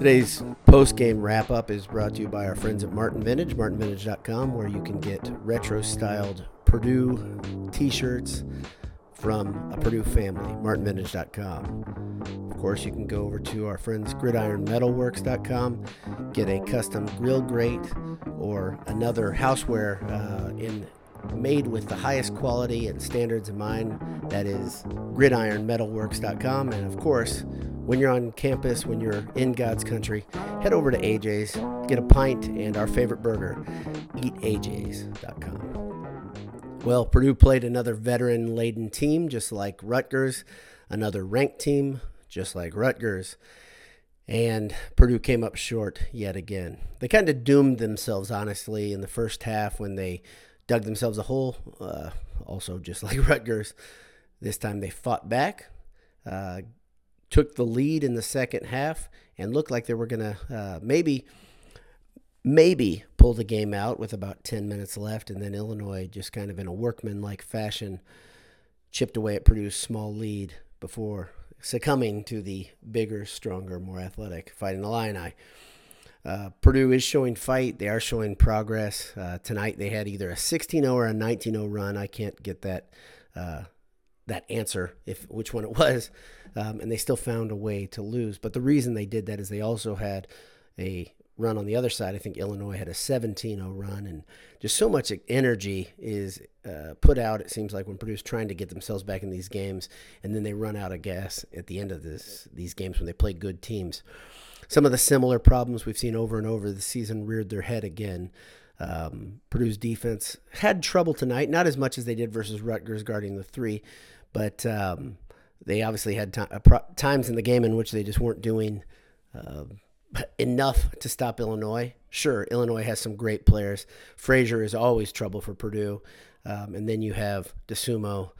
Today's post game wrap up is brought to you by our friends at Martin Vintage, martinvintage.com, where you can get retro styled Purdue t shirts from a Purdue family, martinvintage.com. Of course, you can go over to our friends gridironmetalworks.com, get a custom grill grate or another houseware uh, in made with the highest quality and standards in mind. That is gridironmetalworks.com. And of course, when you're on campus, when you're in God's country, head over to AJ's, get a pint and our favorite burger, eataj's.com. Well, Purdue played another veteran laden team, just like Rutgers, another ranked team, just like Rutgers. And Purdue came up short yet again. They kind of doomed themselves, honestly, in the first half when they dug themselves a hole, uh, also just like Rutgers. This time they fought back, uh, took the lead in the second half, and looked like they were going to uh, maybe maybe pull the game out with about 10 minutes left, and then Illinois, just kind of in a workman-like fashion, chipped away at Purdue's small lead before succumbing to the bigger, stronger, more athletic Fighting Illini. Uh, Purdue is showing fight. They are showing progress. Uh, tonight they had either a 16-0 or a 19-0 run. I can't get that uh, that answer if which one it was, um, and they still found a way to lose. But the reason they did that is they also had a run on the other side. I think Illinois had a 17 0 run, and just so much energy is uh, put out, it seems like, when Purdue's trying to get themselves back in these games, and then they run out of gas at the end of this, these games when they play good teams. Some of the similar problems we've seen over and over this season reared their head again. Um, Purdue's defense had trouble tonight, not as much as they did versus Rutgers guarding the three, but um, they obviously had uh, times in the game in which they just weren't doing. Uh, enough to stop Illinois. Sure, Illinois has some great players. Frazier is always trouble for Purdue, um, and then you have Dosunmu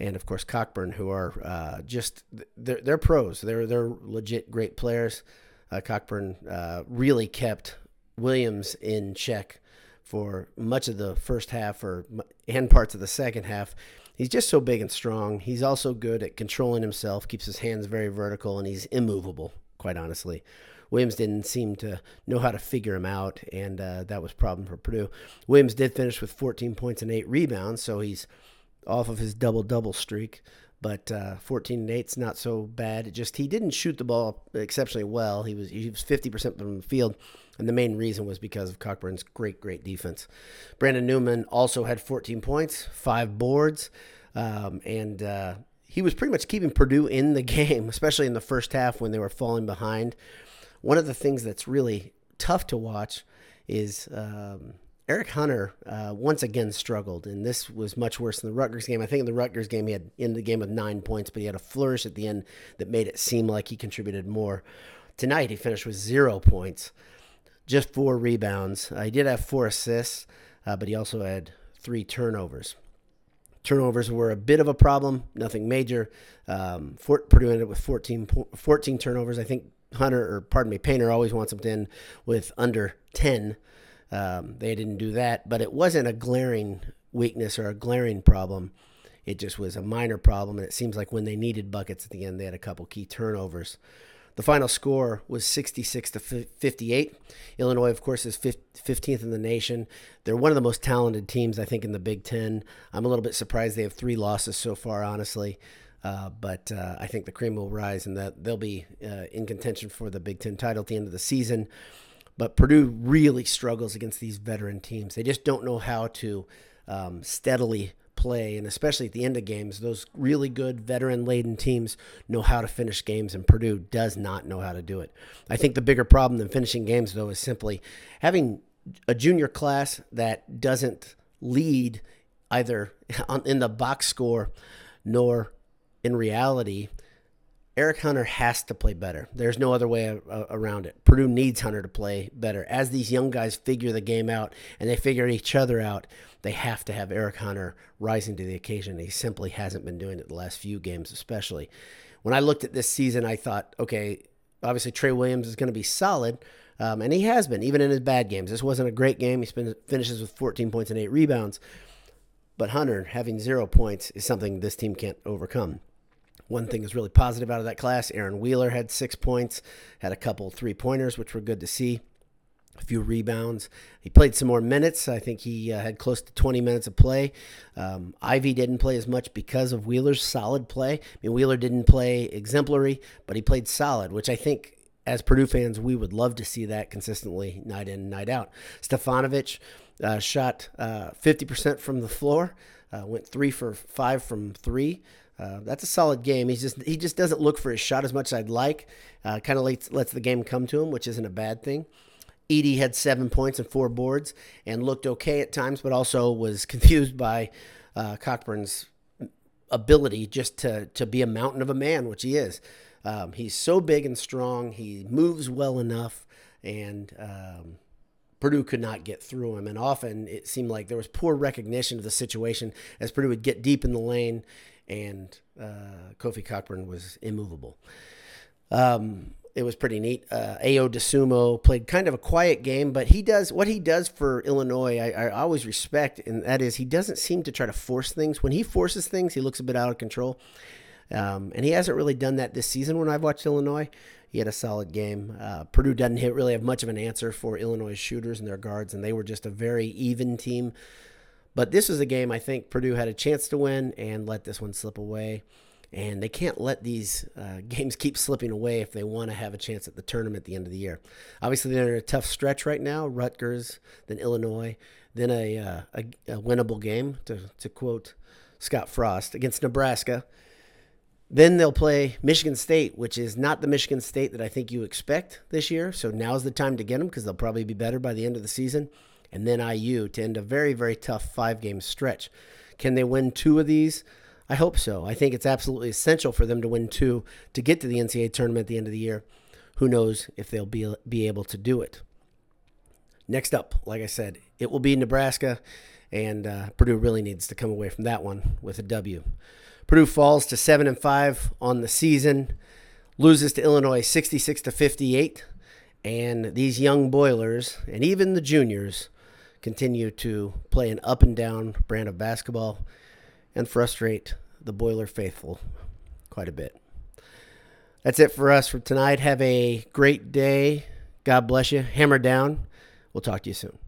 and of course Cockburn, who are uh, just they're, they're pros. They're they're legit great players. Uh, Cockburn uh, really kept Williams in check for much of the first half or and parts of the second half. He's just so big and strong. He's also good at controlling himself, keeps his hands very vertical, and he's immovable. Quite honestly. Williams didn't seem to know how to figure him out, and uh, that was a problem for Purdue. Williams did finish with 14 points and eight rebounds, so he's off of his double double streak. But uh, 14 and eight's not so bad. It just he didn't shoot the ball exceptionally well. He was he was 50% from the field, and the main reason was because of Cockburn's great great defense. Brandon Newman also had 14 points, five boards, um, and uh, he was pretty much keeping Purdue in the game, especially in the first half when they were falling behind one of the things that's really tough to watch is um, Eric Hunter uh, once again struggled, and this was much worse than the Rutgers game. I think in the Rutgers game he had in the game with nine points, but he had a flourish at the end that made it seem like he contributed more. Tonight he finished with zero points, just four rebounds. Uh, he did have four assists, uh, but he also had three turnovers. Turnovers were a bit of a problem, nothing major. Um, Fort, Purdue ended up with 14, 14 turnovers. I think Hunter, or pardon me, Painter always wants them to end with under 10. Um, they didn't do that, but it wasn't a glaring weakness or a glaring problem. It just was a minor problem, and it seems like when they needed buckets at the end, they had a couple key turnovers. The final score was 66 to 58. Illinois, of course, is 15th in the nation. They're one of the most talented teams, I think, in the Big Ten. I'm a little bit surprised they have three losses so far, honestly. Uh, but uh, I think the cream will rise and that they'll be uh, in contention for the Big Ten title at the end of the season. But Purdue really struggles against these veteran teams. They just don't know how to um, steadily play, and especially at the end of games, those really good veteran laden teams know how to finish games, and Purdue does not know how to do it. I think the bigger problem than finishing games, though, is simply having a junior class that doesn't lead either in the box score nor in reality, Eric Hunter has to play better. There's no other way around it. Purdue needs Hunter to play better. As these young guys figure the game out and they figure each other out, they have to have Eric Hunter rising to the occasion. He simply hasn't been doing it the last few games, especially. When I looked at this season, I thought, okay, obviously Trey Williams is going to be solid, um, and he has been, even in his bad games. This wasn't a great game. He finishes with 14 points and eight rebounds. But Hunter having zero points is something this team can't overcome. One thing is really positive out of that class. Aaron Wheeler had six points, had a couple three pointers, which were good to see. A few rebounds. He played some more minutes. I think he uh, had close to 20 minutes of play. Um, Ivey didn't play as much because of Wheeler's solid play. I mean, Wheeler didn't play exemplary, but he played solid, which I think as Purdue fans, we would love to see that consistently night in, night out. Stefanovic uh, shot uh, 50% from the floor, uh, went three for five from three. Uh, that's a solid game. He's just he just doesn't look for his shot as much as I'd like. Uh, kind of lets lets the game come to him, which isn't a bad thing. Edey had seven points and four boards and looked okay at times, but also was confused by uh, Cockburn's ability just to to be a mountain of a man, which he is. Um, he's so big and strong. He moves well enough, and um, Purdue could not get through him. And often it seemed like there was poor recognition of the situation as Purdue would get deep in the lane and uh, Kofi Cockburn was immovable. Um, it was pretty neat. Uh, Ayo Dosunmu played kind of a quiet game, but he does what he does for Illinois. I, I, always respect, and that is he doesn't seem to try to force things. When he forces things, he looks a bit out of control, um, and he hasn't really done that this season. When I've watched Illinois, he had a solid game. Uh, Purdue doesn't hit, really have much of an answer for Illinois shooters and their guards, and they were just a very even team. But this is a game I think Purdue had a chance to win and let this one slip away. And they can't let these uh, games keep slipping away if they want to have a chance at the tournament at the end of the year. Obviously, they're in a tough stretch right now Rutgers, then Illinois, then a, uh, a, a winnable game, to, to quote Scott Frost, against Nebraska. Then they'll play Michigan State, which is not the Michigan State that I think you expect this year. So now's the time to get them because they'll probably be better by the end of the season and then IU to end a very, very tough five game stretch. Can they win two of these? I hope so. I think it's absolutely essential for them to win two to get to the NCAA tournament at the end of the year. Who knows if they'll be, be able to do it. Next up, like I said, it will be Nebraska, and uh, Purdue really needs to come away from that one with a W. Purdue falls to seven and five on the season, loses to Illinois 66 to 58, and these young Boilers and even the juniors continue to play an up and down brand of basketball and frustrate the Boiler faithful quite a bit. That's it for us for tonight. Have a great day. God bless you. Hammer down. We'll talk to you soon.